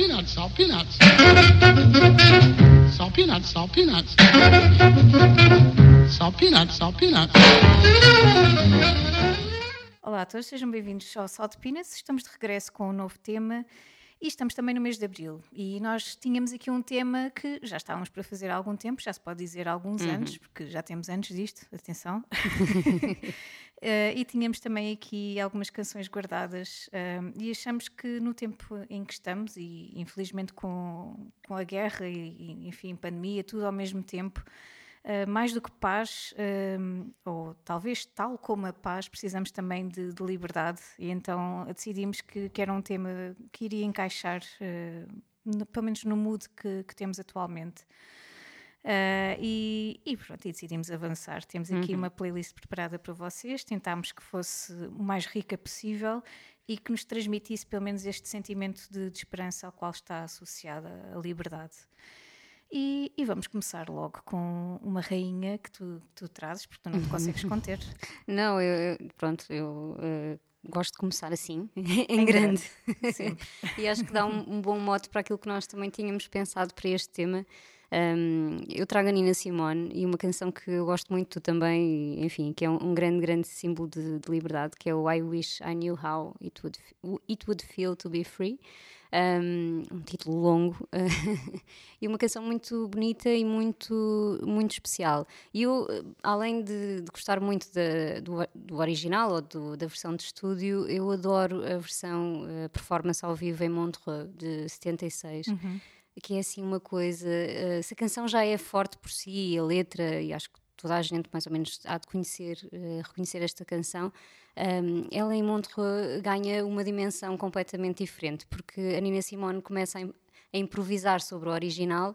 peanuts, salt peanuts. Salt peanuts, salt peanuts. Salt peanuts, salt peanuts. Olá a todos, sejam bem-vindos ao Salt Peanuts. Estamos de regresso com um novo tema e estamos também no mês de abril. E nós tínhamos aqui um tema que já estávamos para fazer há algum tempo, já se pode dizer há alguns Uhum. anos, porque já temos anos disto, atenção. Eh, e tínhamos também aqui algumas canções guardadas eh, e achamos que no tempo em que estamos, e infelizmente com, com a guerra e, enfim, pandemia, tudo ao mesmo tempo, Uh, mais do que paz, um, ou talvez tal como a paz, precisamos também de, de liberdade, e então decidimos que, que, era um tema que iria encaixar, uh, no, pelo menos no mood que, que temos atualmente. Uh, e, e, pronto, e decidimos avançar. Temos aqui uhum. uma playlist preparada para vocês, tentámos que fosse o mais rica possível e que nos transmitisse pelo menos este sentimento de, de esperança ao qual está associada a liberdade. E, e, vamos começar logo com uma rainha que tu, tu trazes, porque tu não te consegues conter. Não, eu, pronto, eu uh, gosto de começar assim, em, em grande. grande. e acho que dá um, um, bom mote para aquilo que nós também tínhamos pensado para este tema. Um, eu trago a Nina Simone e uma canção que eu gosto muito também, enfim, que é um, um grande, grande símbolo de, de, liberdade, que é o I Wish I Knew How It Would, it would Feel to Be Free. Um, um, título longo e uma canção muito bonita e muito, muito especial. E eu, além de, de gostar muito do, do, original ou do, da versão de estúdio, eu adoro a versão a performance ao vivo em Montreux de 76. Uhum. Que é assim uma coisa. Uh, se a canção já é forte por si, a letra, e acho que toda a gente mais ou menos há de conhecer, uh, reconhecer esta canção, um, ela em Montreux ganha uma dimensão completamente diferente, porque a Nina Simone começa a, a, improvisar sobre o original,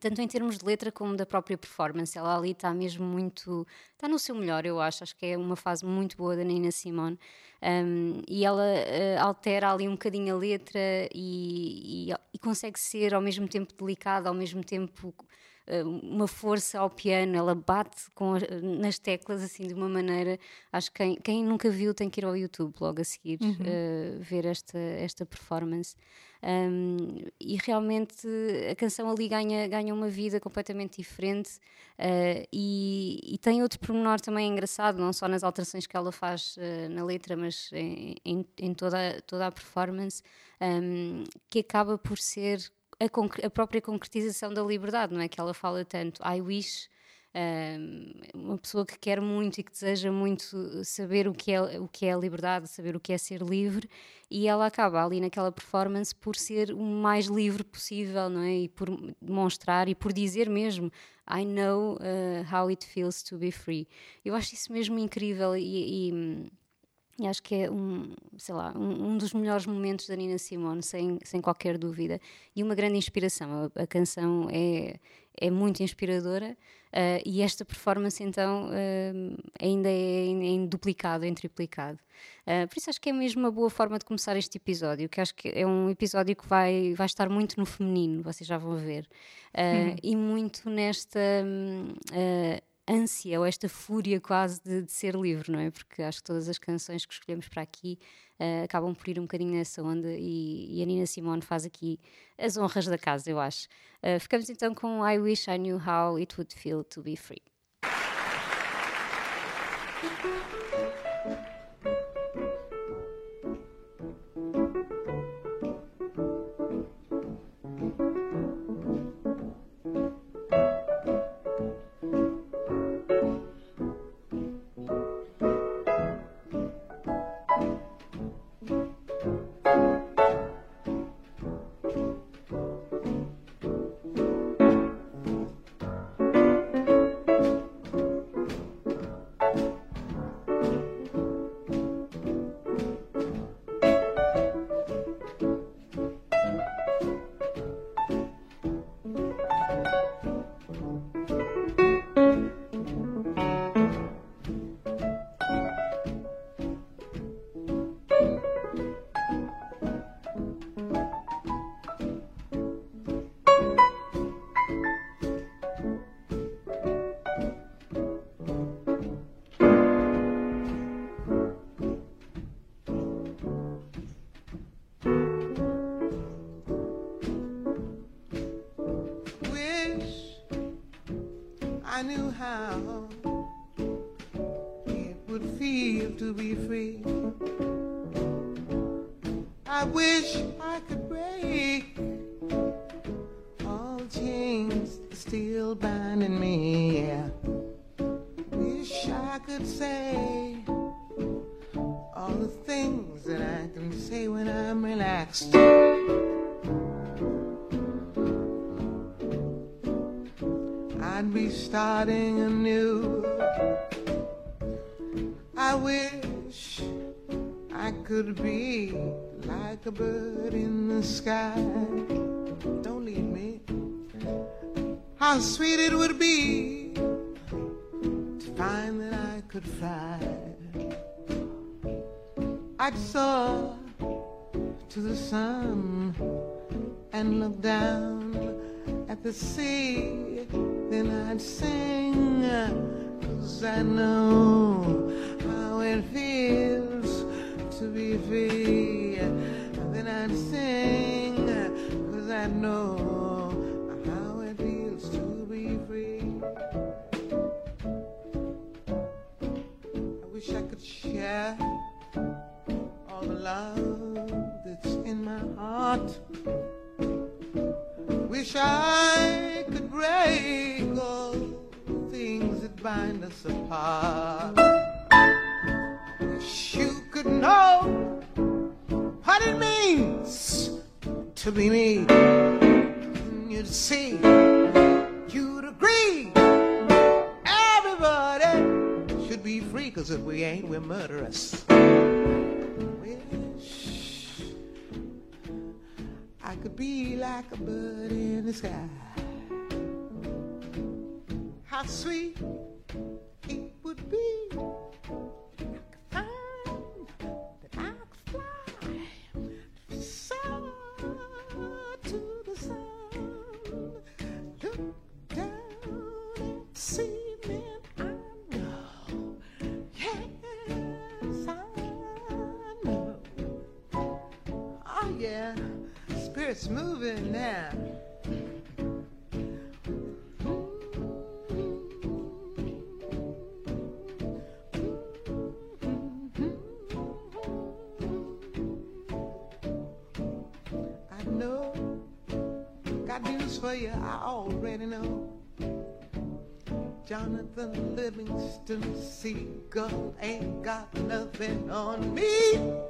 tanto em termos de letra como da própria performance. Ela ali está mesmo muito. está no seu melhor, eu acho. Acho que é uma fase muito boa da Nina Simone. Um, e ela uh, altera ali um bocadinho a letra e, e, e consegue ser ao mesmo tempo delicada, ao mesmo tempo uma força ao piano, ela bate com nas teclas assim de uma maneira. Acho que quem, quem, nunca viu tem que ir ao YouTube logo a seguir uhum. uh, ver esta, esta performance. Um, e realmente a canção ali ganha, ganha uma vida completamente diferente uh, e, e, tem outro pormenor também engraçado, não só nas alterações que ela faz uh, na letra, mas em, em, em, toda, toda a performance, um, que acaba por ser a, a, própria concretização da liberdade, não é? Que ela fala tanto, I wish, um, uma pessoa que quer muito e que deseja muito saber o que, é, o que é a liberdade, saber o que é ser livre, e ela acaba ali naquela performance por ser o mais livre possível, não é? E por demonstrar e por dizer mesmo, I know uh, how it feels to be free. Eu acho isso mesmo incrível e, e e acho que é um, sei lá, um, um, dos melhores momentos da Nina Simone, sem, sem qualquer dúvida. E uma grande inspiração. A, a canção é, é muito inspiradora uh, e esta performance, então, uh, ainda é em, em, duplicado, em triplicado. Uh, por isso acho que é mesmo uma boa forma de começar este episódio, que acho que é um episódio que vai, vai estar muito no feminino, vocês já vão ver. Hum. E muito nesta ânsia ou esta fúria quase de, de, ser livre, não é? Porque acho que todas as canções que escolhemos para aqui uh, acabam por ir um bocadinho nessa onda e, e, a Nina Simone faz aqui as honras da casa, eu acho. Uh, ficamos então com I Wish I Knew How It Would Feel to Be Free. How it would feel to be free. I wish I could break all chains still binding me. Yeah. Wish I could say all the things that I can say when I'm relaxed. Be starting anew. I wish I could be like a bird in the sky. Don't leave me. How sweet it would be to find that I could fly. I'd soar to the sun and look down at the sea. Then I'd sing, cause I know how it feels to be free. Then I'd sing, cause I know how it feels to be free. I wish I could share all the love that's in my heart. Wish I us apart. Wish you could know what it means to be me. You'd see, you'd agree. Everybody should be free, cause if we ain't, we're murderous. Wish I could be like a bird in the sky. How sweet it for you. I already know. Jonathan Livingston Seagull ain't got nothing on me.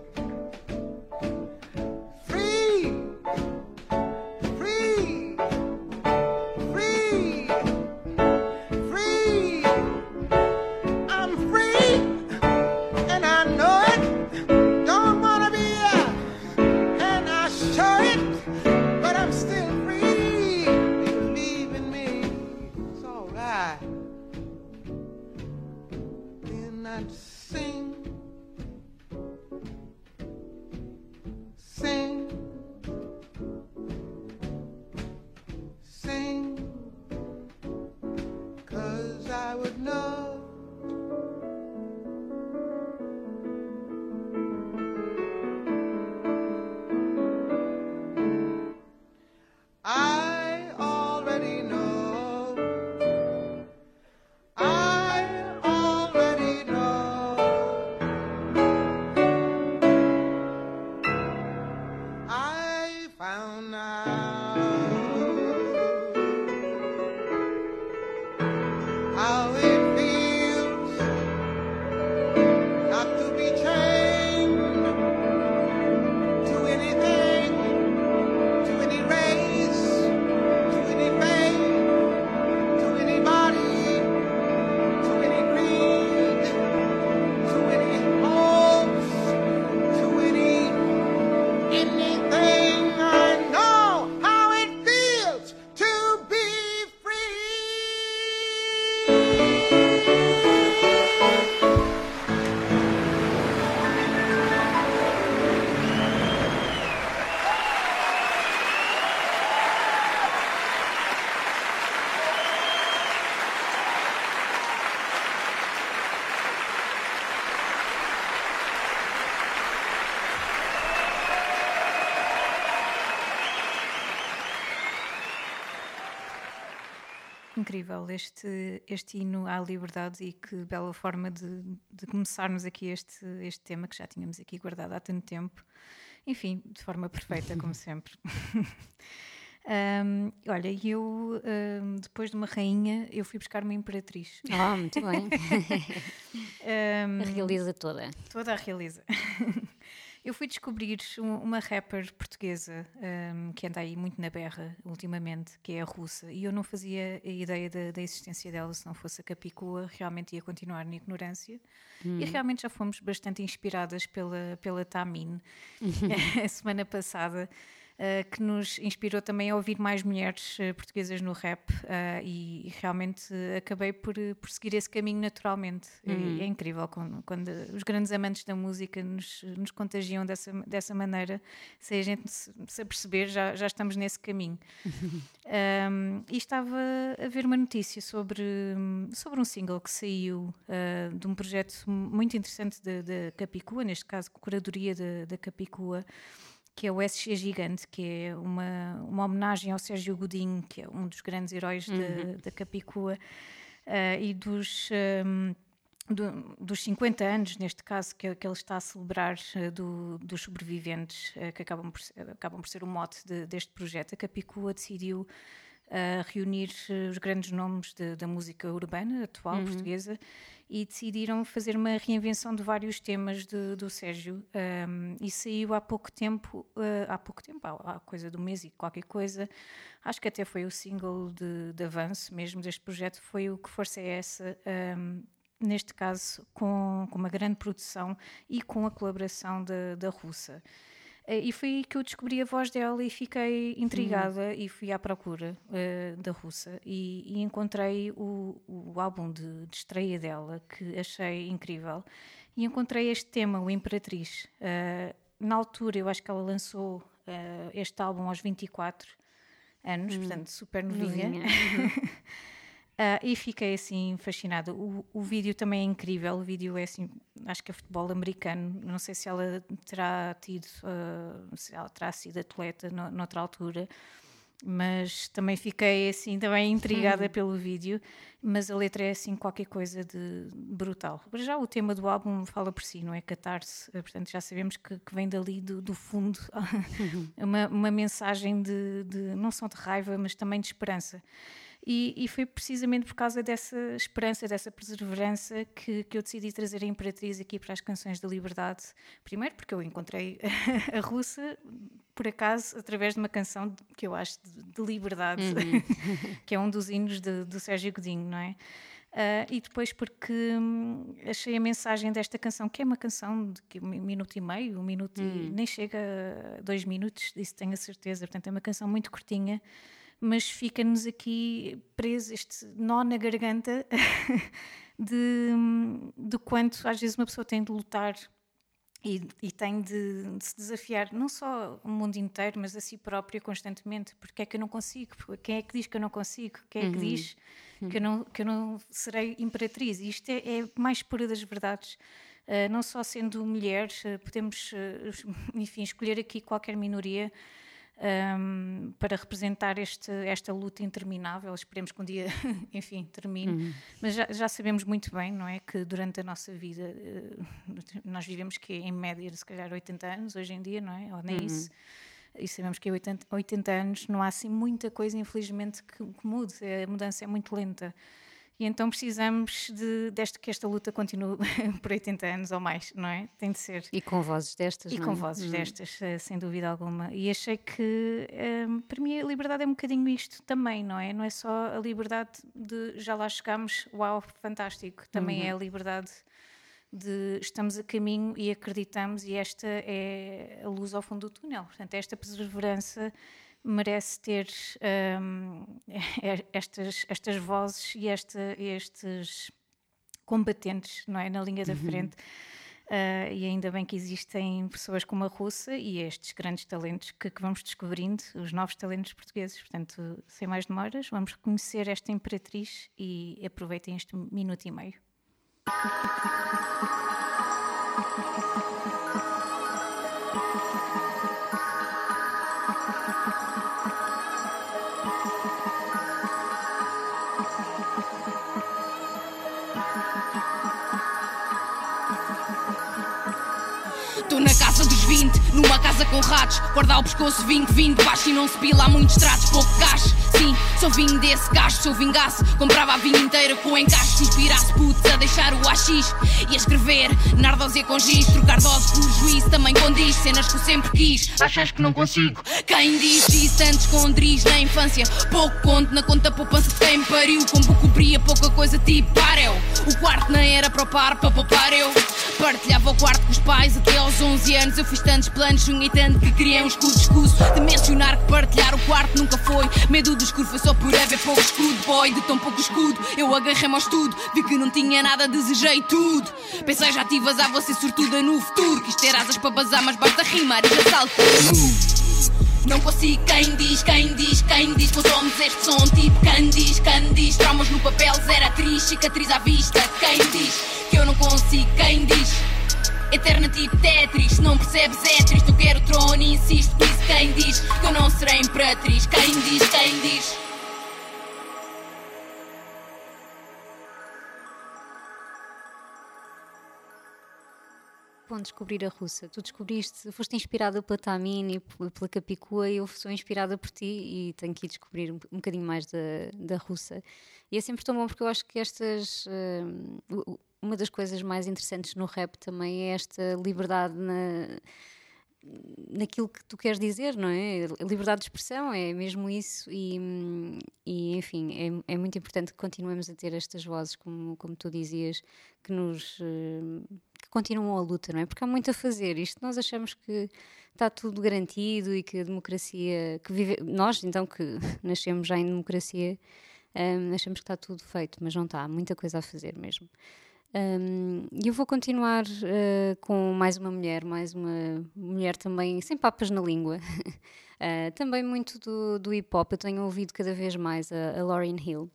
Incrível este, este hino à liberdade e que bela forma de, de começarmos aqui este, este tema que já tínhamos aqui guardado há tanto tempo. Enfim, de forma perfeita, como sempre. Um, olha, eu, um, depois de uma rainha, eu fui buscar uma imperatriz. Ah, muito bem. um, a realiza toda. Toda a realiza. Eu fui descobrir uma rapper portuguesa que anda aí muito na berra ultimamente, que é a russa, e eu não fazia a ideia da, da existência dela se não fosse a Capicua, realmente ia continuar na ignorância. Hum. E realmente já fomos bastante inspiradas pela, pela Tamin a semana passada. Uh, que nos inspirou também a ouvir mais mulheres uh, portuguesas no rap uh, e, realmente acabei por, por seguir esse caminho naturalmente. Uhum. É, é, incrível quando, quando, os grandes amantes da música nos, nos contagiam dessa, dessa maneira, se a gente se aperceber, já, já estamos nesse caminho. Um, e estava a ver uma notícia sobre, sobre um single que saiu de um projeto muito interessante da Capicua, neste caso, curadoria da Capicua que é o SG Gigante, que é uma, uma homenagem ao Sérgio Godinho, que é um dos grandes heróis uhum. da Capicua, uh, e dos, um, do, dos 50 anos, neste caso, que, que ele está a celebrar uh, do, dos sobreviventes, uh, que acabam por, acabam por ser o mote de, deste projeto. A Capicua decidiu reunir os grandes nomes de, da música urbana atual uhum. portuguesa e decidiram fazer uma reinvenção de vários temas de, do Sérgio um, e saiu há pouco tempo, uh, há pouco tempo, há, há, coisa do mês e qualquer coisa, acho que até foi o single de, de avanço mesmo deste projeto, foi o Que Força é Essa, um, neste caso com, com uma grande produção e com a colaboração da, da Russa. Eh, e foi aí que eu descobri a voz dela e fiquei intrigada uhum. e fui à procura uh, da russa e, e encontrei o, o álbum de, de, estreia dela que achei incrível e encontrei este tema, o Imperatriz. Uh, na altura eu acho que ela lançou uh, este álbum aos 24 anos, uhum. portanto super novinha. novinha. Uhum. Uh, e fiquei assim fascinada. O, o, vídeo também é incrível. O vídeo é assim, acho que é futebol americano. Não sei se ela terá tido, uh, se ela terá sido atleta no, noutra altura, mas também fiquei assim também intrigada hum. pelo vídeo. Mas a letra é assim qualquer coisa de brutal. Já o tema do álbum fala por si, não é? Catar-se. Portanto, já sabemos que, que vem dali do, do fundo uma, uma mensagem de, de não só de raiva, mas também de esperança. E, e, foi precisamente por causa dessa esperança, dessa perseverança, que, que eu decidi trazer a Imperatriz aqui para as Canções da Liberdade. Primeiro, porque eu encontrei a russa, por acaso, através de uma canção que eu acho de, de liberdade, uhum. que é um dos hinos de, do Sérgio Godinho, não é? Uh, e depois porque hum, achei a mensagem desta canção, que é uma canção de um minuto e meio, um minuto e hum. nem chega a dois minutos, isso tenho a certeza. Portanto, é uma canção muito curtinha, mas fica-nos aqui preso este nó na garganta de, de quanto às vezes uma pessoa tem de lutar e, e tem de, de, se desafiar não só o mundo inteiro, mas a si própria constantemente. Porque é que eu não consigo? Quem é que diz que eu não consigo? Quem é que uhum. diz que eu, não, que eu não serei imperatriz? E isto é, é mais pura das verdades. Uh, não só sendo mulher, uh, podemos, uh, enfim, escolher aqui qualquer minoria um, para representar este, esta luta interminável. Esperemos que um dia, enfim, termine. Uhum. Mas já, já, sabemos muito bem, não é? Que durante a nossa vida uh, nós vivemos que em média, se calhar, 80 anos hoje em dia, não é? Ou nem uhum. isso. E sabemos que em 80, 80 anos não há assim muita coisa, infelizmente, que, que mude. A mudança é muito lenta. E então precisamos de, deste, que esta luta continue por 80 anos ou mais, não é? Tem de ser. E com vozes destas, E não com é? vozes hum. destas, eh, sem dúvida alguma. E achei que, ehm, para mim, a liberdade é um bocadinho isto também, não é? Não é só a liberdade de já lá chegamos, uau, fantástico. Também uhum. é a liberdade de estamos a caminho e acreditamos, e esta é a luz ao fundo do túnel. Portanto, esta perseverança merece ter um, estas, estas vozes e esta, estes combatentes não é, na linha da uhum. frente. Uh, e ainda bem que existem pessoas como a Russa e estes grandes talentos que, que, vamos descobrindo, os novos talentos portugueses. Portanto, sem mais demoras, vamos reconhecer esta imperatriz e aproveitem este minuto e meio. Estou na casa dos 20, numa casa com ratos. Guarda ao pescoço 20, 20, baixo e não se pila. Há muitos tratos, pouco cash. Sim, sou vinho desse gasto, Se eu vingasse, comprava a vinha inteira com encaixe. Inspirasse putos a deixar o AX e a escrever. Nardose com giz, trocar dose por juiz Também condiz, cenas que eu sempre quis. Achas que não consigo? Quem diz isso antes com na infância? Pouco conto na conta poupança de quem pariu. Como cobria pouca coisa tipo parel. O quarto nem era para par, para poupar eu. Partilhava o quarto com os pais até aos 11 anos. Eu fiz tantos planos, sonhei tanto que criei um escudo escuso. De mencionar que partilhar o quarto nunca foi. Medo do escuro foi só por haver pouco escudo. Boy, de tão pouco escudo, eu agarrei-me ao estudo. Vi que não tinha nada, desejei tudo. Pensei já tive azar, vou ser sortuda no futuro. Quis ter asas para bazar, mas basta rimar e já salto. Não consigo, quem diz, quem diz, quem diz que somos este som tipo Candis, Candis, traumas no papel, zero atriz, cicatriz à vista. Quem diz que eu não consigo, quem diz? Eterna tipo Tetris, não percebes é triste. Eu quero o trono e insisto, por isso quem diz que eu não serei imperatriz? Quem diz, quem diz? Descobrir a russa. Tu descobriste, foste inspirada pela Tamini pela Capicua e eu sou inspirada por ti e tenho que ir descobrir um, um bocadinho mais da, da russa. E é sempre tão bom porque eu acho que estas. Uh, uma das coisas mais interessantes no rap também é esta liberdade na naquilo que tu queres dizer, não é? Liberdade de expressão é mesmo isso e, e enfim, é, é, muito importante que continuemos a ter estas vozes, como, como tu dizias, que nos eh, continuam a luta, não é? Porque há muito a fazer. Isto nós achamos que está tudo garantido e que a democracia, que vive, nós então que nascemos já em democracia, um, achamos que está tudo feito, mas não está, há muita coisa a fazer mesmo. E eu vou continuar uh, com mais uma mulher, mais uma mulher também sem papas na língua, uh, também muito do, do hip hop. Eu tenho ouvido cada vez mais a, a Lauryn Hill.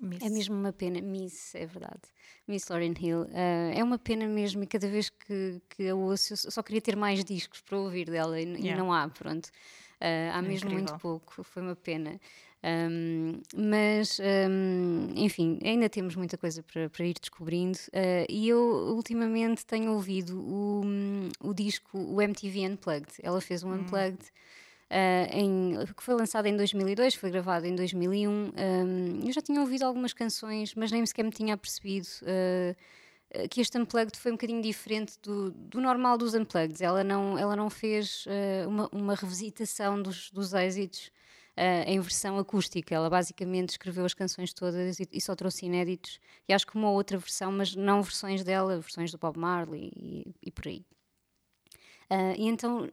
Miss. É mesmo uma pena, Miss, é verdade. Miss Lauryn Hill. Uh, é uma pena mesmo, e cada vez que, que eu ouço, eu só queria ter mais discos para ouvir dela, e, yeah. e não há, pronto. Uh, há é mesmo incrível. muito pouco, foi uma pena. Um, mas, um, enfim, ainda temos muita coisa para, para ir descobrindo. Uh, e eu, ultimamente, tenho ouvido o, o disco, o MTV Unplugged. Ela fez um hum. Unplugged. Uh, em, que foi lançado em 2002, foi gravado em 2001. Um, eu já tinha ouvido algumas canções, mas nem sequer me tinha percebido uh, que este Unplugged foi um bocadinho diferente do, do normal dos Unplugged. Ela não, ela não fez uh, uma, uma revisitação dos, dos êxitos uh, em versão acústica. Ela basicamente escreveu as canções todas e, e, só trouxe inéditos. E acho que uma outra versão, mas não versões dela, versões do Bob Marley e, e por aí. Uh, e então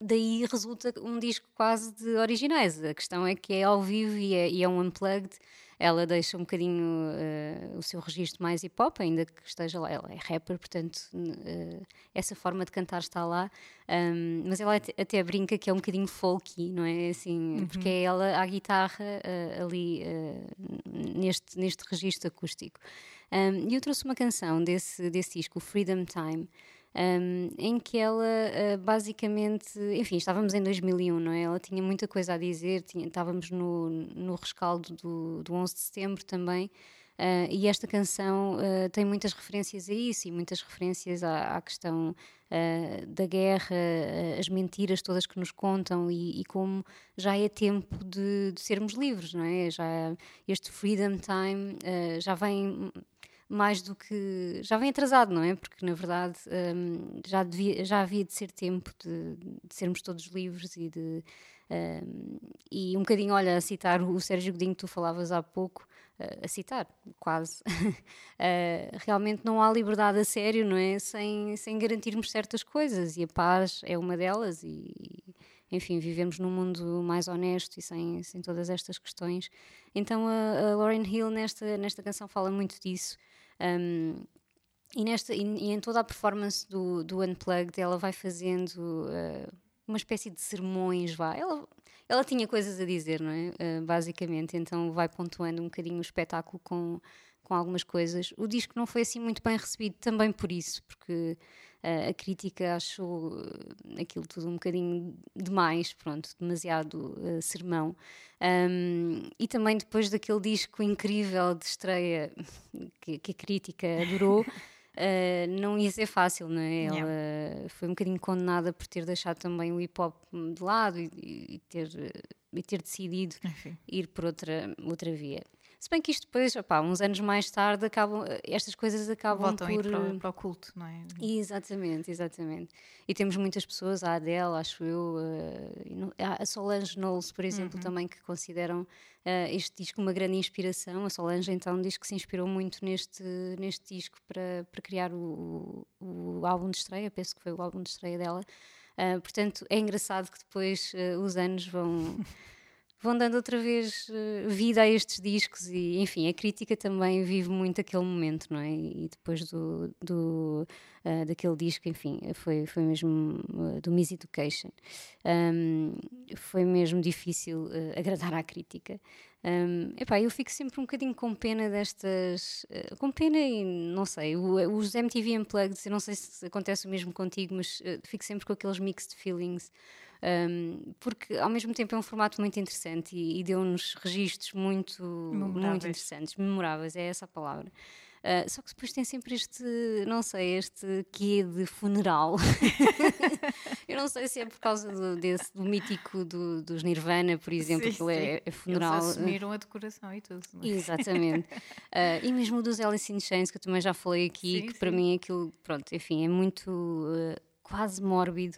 daí resulta um disco quase de originais. A questão é que é ao vivo e é, e é um unplugged ela deixa um bocadinho uh, o seu registro mais hip hop, ainda que esteja lá. Ela é rapper, portanto, uh, essa forma de cantar está lá. Um, mas ela até, até, brinca que é um bocadinho folky, não é? Assim, uhum. Porque é ela à guitarra uh, ali neste, neste registro acústico. Um, e eu trouxe uma canção desse, desse disco, Freedom Time um, em que ela uh, basicamente, enfim, estávamos em 2001, não é? Ela tinha muita coisa a dizer, tinha, estávamos no, no rescaldo do, do 11 de setembro também. Uh, e esta canção uh, tem muitas referências a isso e muitas referências à, à questão uh, da guerra, as mentiras todas que nos contam e, e como já é tempo de, de, sermos livres, não é? Já este freedom time já vem mais do que. já vem atrasado, não é? Porque na verdade um, já, devia, já havia de ser tempo de, de sermos todos livres e de. Um, e um bocadinho, olha, a citar o Sérgio Godinho que tu falavas há pouco, uh, a citar, quase. uh, realmente não há liberdade a sério, não é? Sem, sem garantirmos certas coisas e a paz é uma delas e, enfim, vivemos num mundo mais honesto e sem, sem todas estas questões. Então a, a Lauren Hill nesta, nesta canção fala muito disso. Um, e, nesta, e, e, em toda a performance do, do Unplugged, ela vai fazendo uh, uma espécie de sermões, vai. Ela, ela tinha coisas a dizer, não é? Uh, basicamente, então vai pontuando um bocadinho o espetáculo com, com algumas coisas. O disco não foi assim muito bem recebido também por isso, porque uh, a crítica achou aquilo tudo um bocadinho demais, pronto, demasiado uh, sermão. Um, e também depois daquele disco incrível de estreia que, que a crítica adorou. uh, não ia ser fácil, não é? Ela yeah. foi um bocadinho condenada por ter deixado também o hip hop de lado e, e ter, e ter decidido Enfim. ir por outra, outra via. Se bem que isto depois, opá, uns anos mais tarde, acabam, estas coisas acabam Voltam por... para o, para o culto, não é? Exatamente, exatamente. E temos muitas pessoas, a Adele, acho eu, uh, a Solange Knowles, por exemplo, uhum. também, que consideram uh, este disco uma grande inspiração. A Solange, então, diz que se inspirou muito neste, neste disco para, para criar o, o, o álbum de estreia, penso que foi o álbum de estreia dela. Uh, portanto, é engraçado que depois os anos vão... vão dando outra vez uh, vida a estes discos e, enfim, a crítica também vive muito aquele momento, não é? E depois do, do uh, daquele disco, enfim, foi, foi mesmo uh, do Miss Education. Um, foi mesmo difícil agradar à crítica. Um, epá, eu fico sempre um bocadinho com pena destas. Uh, com pena e não sei. O, os MTV Unplugged, eu não sei se acontece o mesmo contigo, mas uh, fico sempre com aqueles mixed feelings um, porque ao mesmo tempo é um formato muito interessante e, e deu-nos registros muito, muito interessantes, memoráveis, é essa a palavra. Uh, só que depois tem sempre este, não sei, este quê de funeral. eu não sei se é por causa do, desse, do mítico do, dos Nirvana, por exemplo, sim, que é, é, funeral. Eles assumiram a decoração e tudo. É? Exatamente. Uh, e mesmo dos Alice in Chains, que eu também já falei aqui, sim, que sim. para mim aquilo, pronto, enfim, é muito uh, quase mórbido.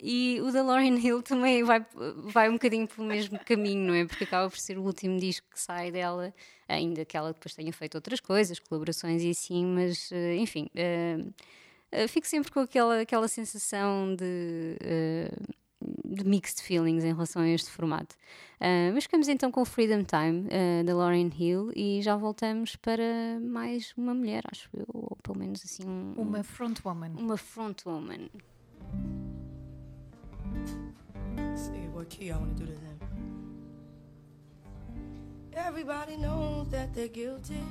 E o da Lauryn Hill também vai, vai um bocadinho pelo mesmo caminho, não é? Porque acaba por ser o último disco que sai dela, ainda que ela depois tenha feito outras coisas, colaborações e assim, mas eh, enfim, uh, uh, fico sempre com aquela, aquela sensação de, uh, de mixed feelings em relação a este formato. mas ficamos então com o Freedom Time da Lauryn Hill e já voltamos para mais uma mulher, acho eu, ou pelo menos assim. Um, uma frontwoman. Uma frontwoman. See what key I want to do to them. Everybody knows that they're guilty.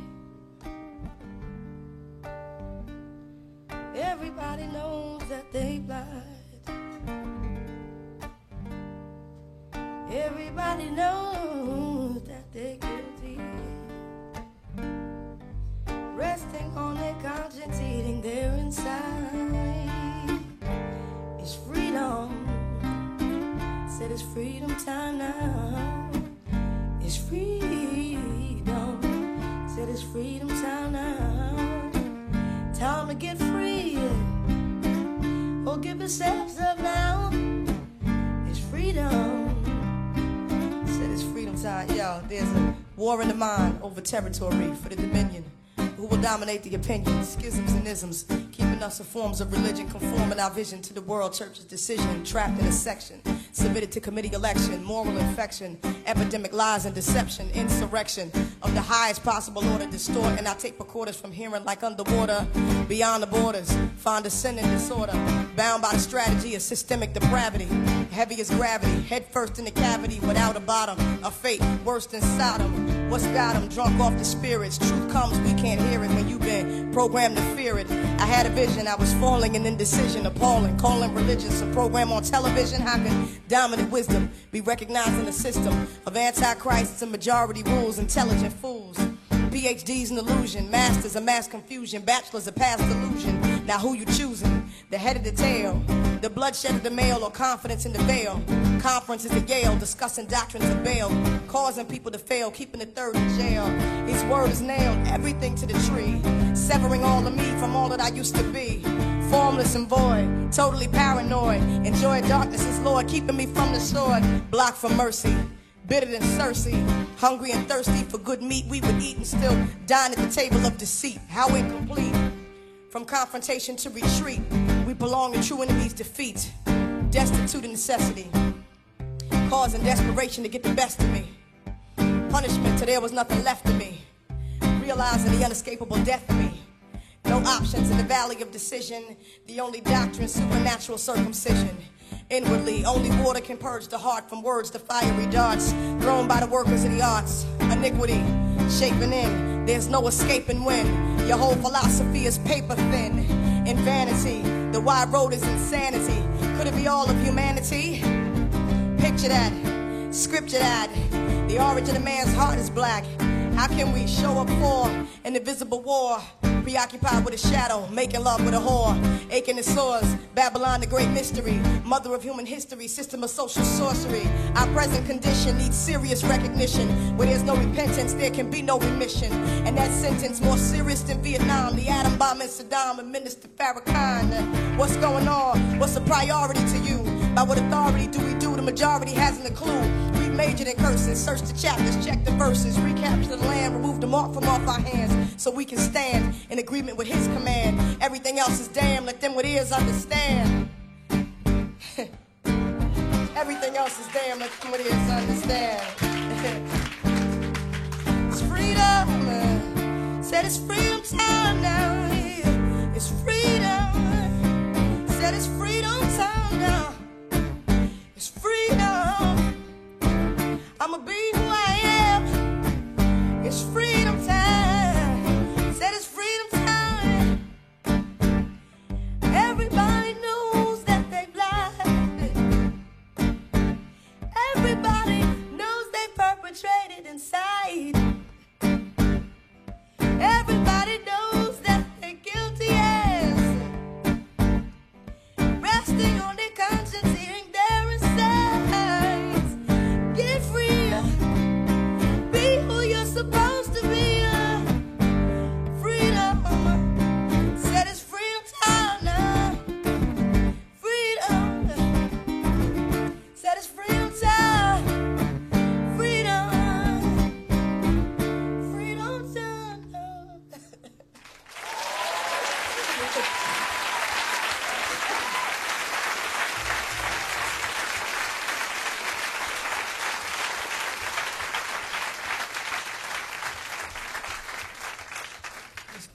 Everybody knows that they lied. Everybody knows that they're guilty. Resting on their conscience, eating their inside. Said it's freedom time now. It's freedom. Said it's freedom time now. Time to get free. Oh, give yourselves up now. It's freedom. Said it's freedom time. Yo, there's a war in the mind over territory for the dominion who will dominate the opinions, schisms, and isms, keeping us in forms of religion, conforming our vision to the world church's decision, trapped in a section submitted to committee election, moral infection, epidemic lies and deception, insurrection. Of the highest possible order, distort, and I take recorders from hearing like underwater, beyond the borders, find ascending disorder, bound by the strategy of systemic depravity, heavy as gravity, head first in the cavity without a bottom, a fate worse than Sodom. What's got them drunk off the spirits? Truth comes, we can't hear it when you've been programmed to fear it. I had a vision, I was falling in indecision, appalling, calling religion some program on television. How can dominant wisdom be recognized in the system of antichrists and majority rules, intelligent fools? PhDs an illusion, masters a mass confusion, bachelors a past illusion. Now who you choosing? The head of the tail, the bloodshed of the male, or confidence in the veil? Conferences at Yale discussing doctrines of bail, causing people to fail, keeping the third in jail. His word is nailed, everything to the tree, severing all of me from all that I used to be. Formless and void, totally paranoid. Enjoy darkness as Lord, keeping me from the sword, blocked from mercy bitter than Cersei. Hungry and thirsty for good meat, we would eat and still dine at the table of deceit. How incomplete. From confrontation to retreat, we belong to true enemies' defeat. Destitute of necessity, causing desperation to get the best of me. Punishment till there was nothing left of me. Realizing the unescapable death of me. No options in the valley of decision. The only doctrine, supernatural circumcision. Inwardly, only water can purge the heart from words to fiery darts thrown by the workers of the arts. Iniquity, shaping in, there's no escaping when your whole philosophy is paper thin. In vanity, the wide road is insanity. Could it be all of humanity? Picture that, scripture that. The origin of man's heart is black. How can we show up for an invisible war? Preoccupied with a shadow, making love with a whore, aching and sores. Babylon, the great mystery, mother of human history, system of social sorcery. Our present condition needs serious recognition. Where there's no repentance, there can be no remission. And that sentence more serious than Vietnam. The atom bomb in Saddam and Minister Farrakhan. What's going on? What's a priority to you? By what authority do we do? The majority hasn't a clue. Majored in cursing, search the chapters, check the verses, recapture the land, remove the mark from off our hands, so we can stand in agreement with His command. Everything else is damn. Let them with ears understand. Everything else is damn. Let them with ears understand. it's freedom. uh, Said it's freedom time now. It's freedom. Said it's freedom time now. It's freedom. I'm a beast.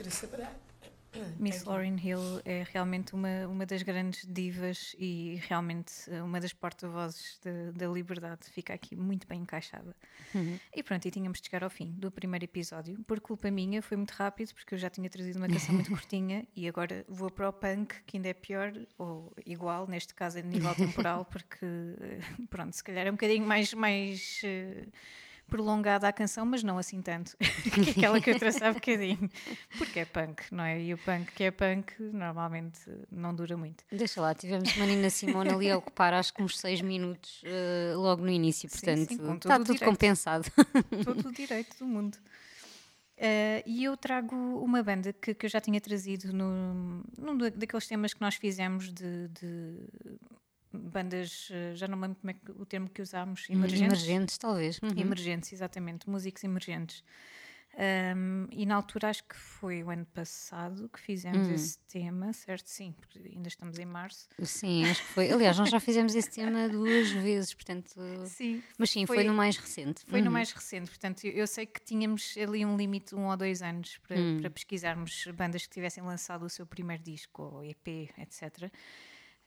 Of that. Miss Lauryn Hill é realmente uma, uma das grandes divas e realmente eh, uma das porta-vozes da- da liberdade. Fica aqui muito bem encaixada. E pronto, e tínhamos de chegar ao fim do primeiro episódio. Por culpa minha, foi muito rápido, porque eu já tinha trazido uma canção muito curtinha e agora vou para o punk, que ainda é pior, ou igual, neste caso é de nível temporal, porque eh, pronto, se calhar é um bocadinho mais. mais eh, prolongada a canção, mas não assim tanto, que aquela que eu trouxe há bocadinho, porque é punk, não é? E o punk que é punk normalmente não dura muito. Deixa lá, tivemos uma Nina Simone ali a ocupar acho que uns 6 minutos eh, logo no início, Sim, portanto sim, com está tudo direito. compensado. todo o direito do mundo. Eh, e eu trago uma banda que, que eu já tinha trazido no, num da- daqueles temas que nós fizemos de, de bandas, eh, já não me lembro como é que, o termo que usámos, emergentes. Emergentes, talvez. Uhum. Emergentes, exatamente, músicos emergentes. Um, e na altura acho que foi o ano passado que fizemos Hum. esse tema, certo? Sim, porque ainda estamos em março. Sim, acho que foi. Aliás, nós já fizemos esse tema duas vezes, portanto. Sim, Mas sim, foi, Foi- no mais recente. Foi no Uhum. mais recente, portanto, eu, eu sei que tínhamos ali um limite de um ou dois anos para, Hum. para pesquisarmos bandas que tivessem lançado o seu primeiro disco, ou EP, etc.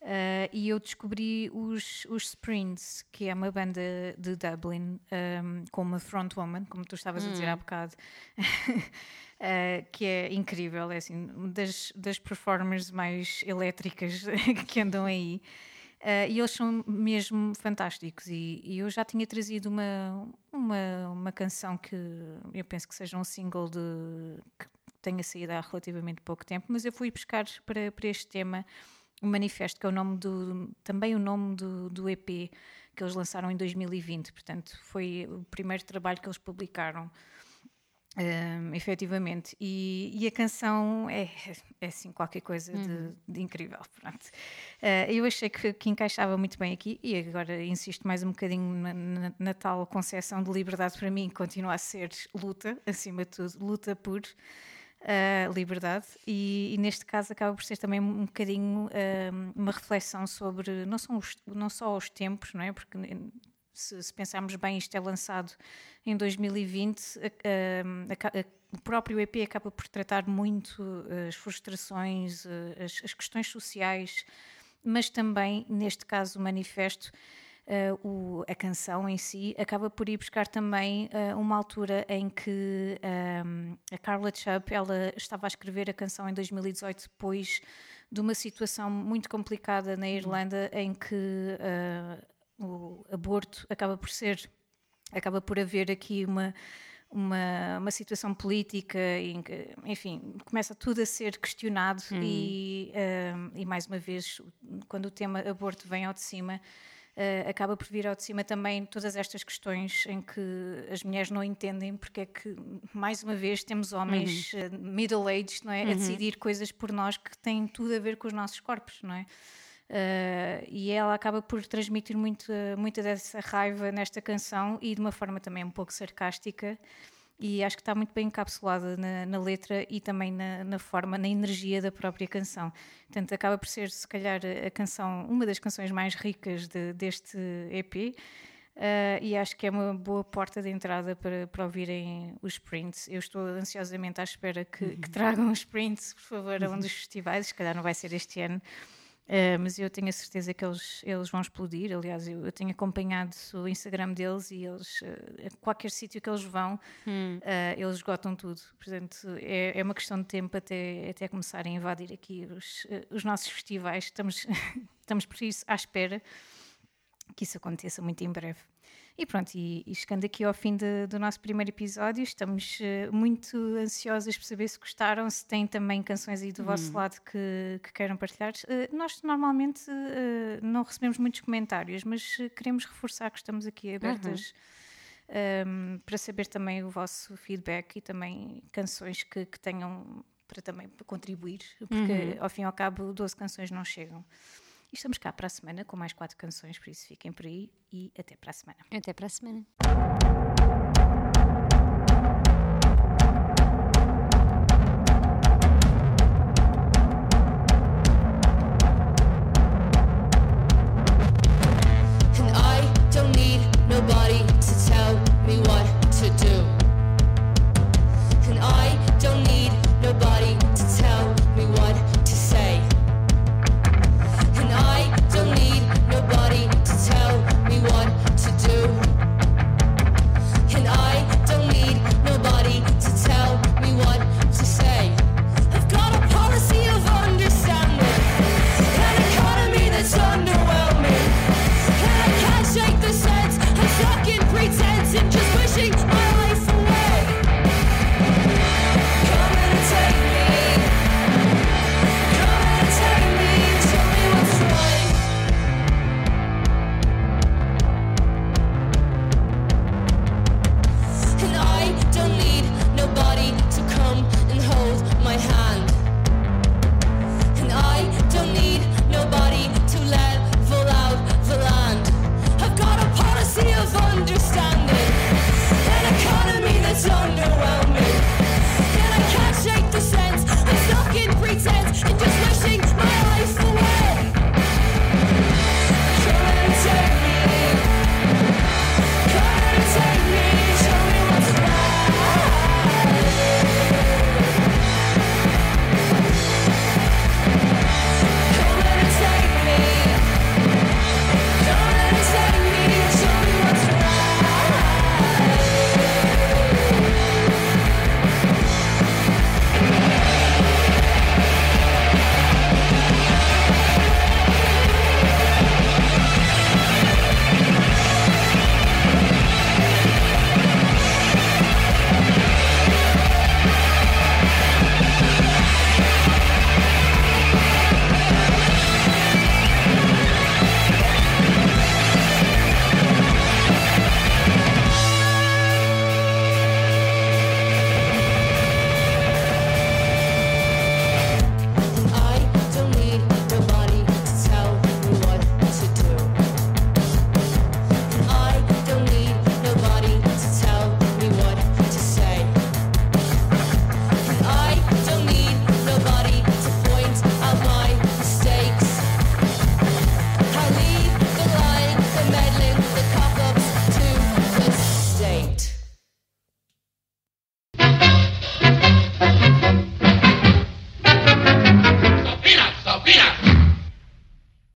Ah, e eu descobri os, os Sprints, que é uma banda de Dublin, ahm, com uma frontwoman, como tu estavas a dizer Hum. há bocado, ah, que é incrível, é assim, das, das performers mais elétricas que andam aí. Ah, e eles são mesmo fantásticos. E, e eu já tinha trazido uma, uma, uma canção que eu penso que seja um single de, que tenha saído há relativamente pouco tempo, mas eu fui buscar para, para este tema o Manifesto, que é o nome do, também o nome do, do EP que eles lançaram em 2020. Portanto, foi o primeiro trabalho que eles publicaram. Um, efetivamente, e, e a canção é, é assim qualquer coisa de, de incrível. Pronto. Uh, eu achei que, que encaixava muito bem aqui, e agora insisto mais um bocadinho na, na, na tal concepção de liberdade para mim, continua a ser luta, acima de tudo, luta por uh, liberdade, e, e neste caso acaba por ser também um bocadinho um, uma reflexão sobre não, são os, não só os tempos, não é? Porque se, se, pensarmos bem, isto é lançado em 2020, a, a, a, o próprio EP acaba por tratar muito as frustrações, as, as questões sociais, mas também, neste caso, o manifesto, uh, o, a canção em si, acaba por ir buscar também uh, uma altura em que um, a Carla Chubb ela estava a escrever a canção em 2018 depois de uma situação muito complicada na Irlanda em que uh, o aborto acaba por ser acaba por haver aqui uma uma, uma situação política, em que, enfim, começa tudo a ser questionado Hum. e, um, e, mais uma vez, quando o tema aborto vem ao de cima, uh, acaba por vir ao de cima também todas estas questões em que as mulheres não entendem porque é que, mais uma vez, temos homens Uhum. uh, middle-aged não é? a decidir coisas por nós que têm tudo a ver com os nossos corpos, não é? Uh, e ela acaba por transmitir muito, muita dessa raiva nesta canção e de uma forma também um pouco sarcástica e acho que está muito bem encapsulada na, na letra e também na, na, forma, na energia da própria canção. Portanto, acaba por ser, se calhar, a canção, uma das canções mais ricas de, deste EP. Uh, e acho que é uma boa porta de entrada para, para ouvirem os sprints. Eu estou ansiosamente à espera que, que tragam os sprints, por favor, a um dos festivais. Se calhar não vai ser este ano, Uh, mas eu tenho a certeza que eles, eles vão explodir. Aliás, eu, eu tenho acompanhado o Instagram deles e eles, uh, qualquer sítio que eles vão, hum. uh, eles esgotam tudo. Portanto, é, é, uma questão de tempo até, até começarem a invadir aqui os, os nossos festivais. Estamos, estamos por isso à espera que isso aconteça muito em breve. E pronto, e, e chegando aqui ao fim de, do nosso primeiro episódio, estamos uh, muito ansiosas por saber se gostaram, se têm também canções aí do Uhum. vosso lado que, que queiram partilhar. Uh, nós normalmente uh, não recebemos muitos comentários, mas queremos reforçar que estamos aqui abertas. Um, para saber também o vosso feedback e também canções que, que tenham para também contribuir, porque Uhum. ao fim e ao cabo 12 canções não chegam. E estamos cá para a semana com mais quatro canções, por isso fiquem por aí e até para a semana. Até para a semana.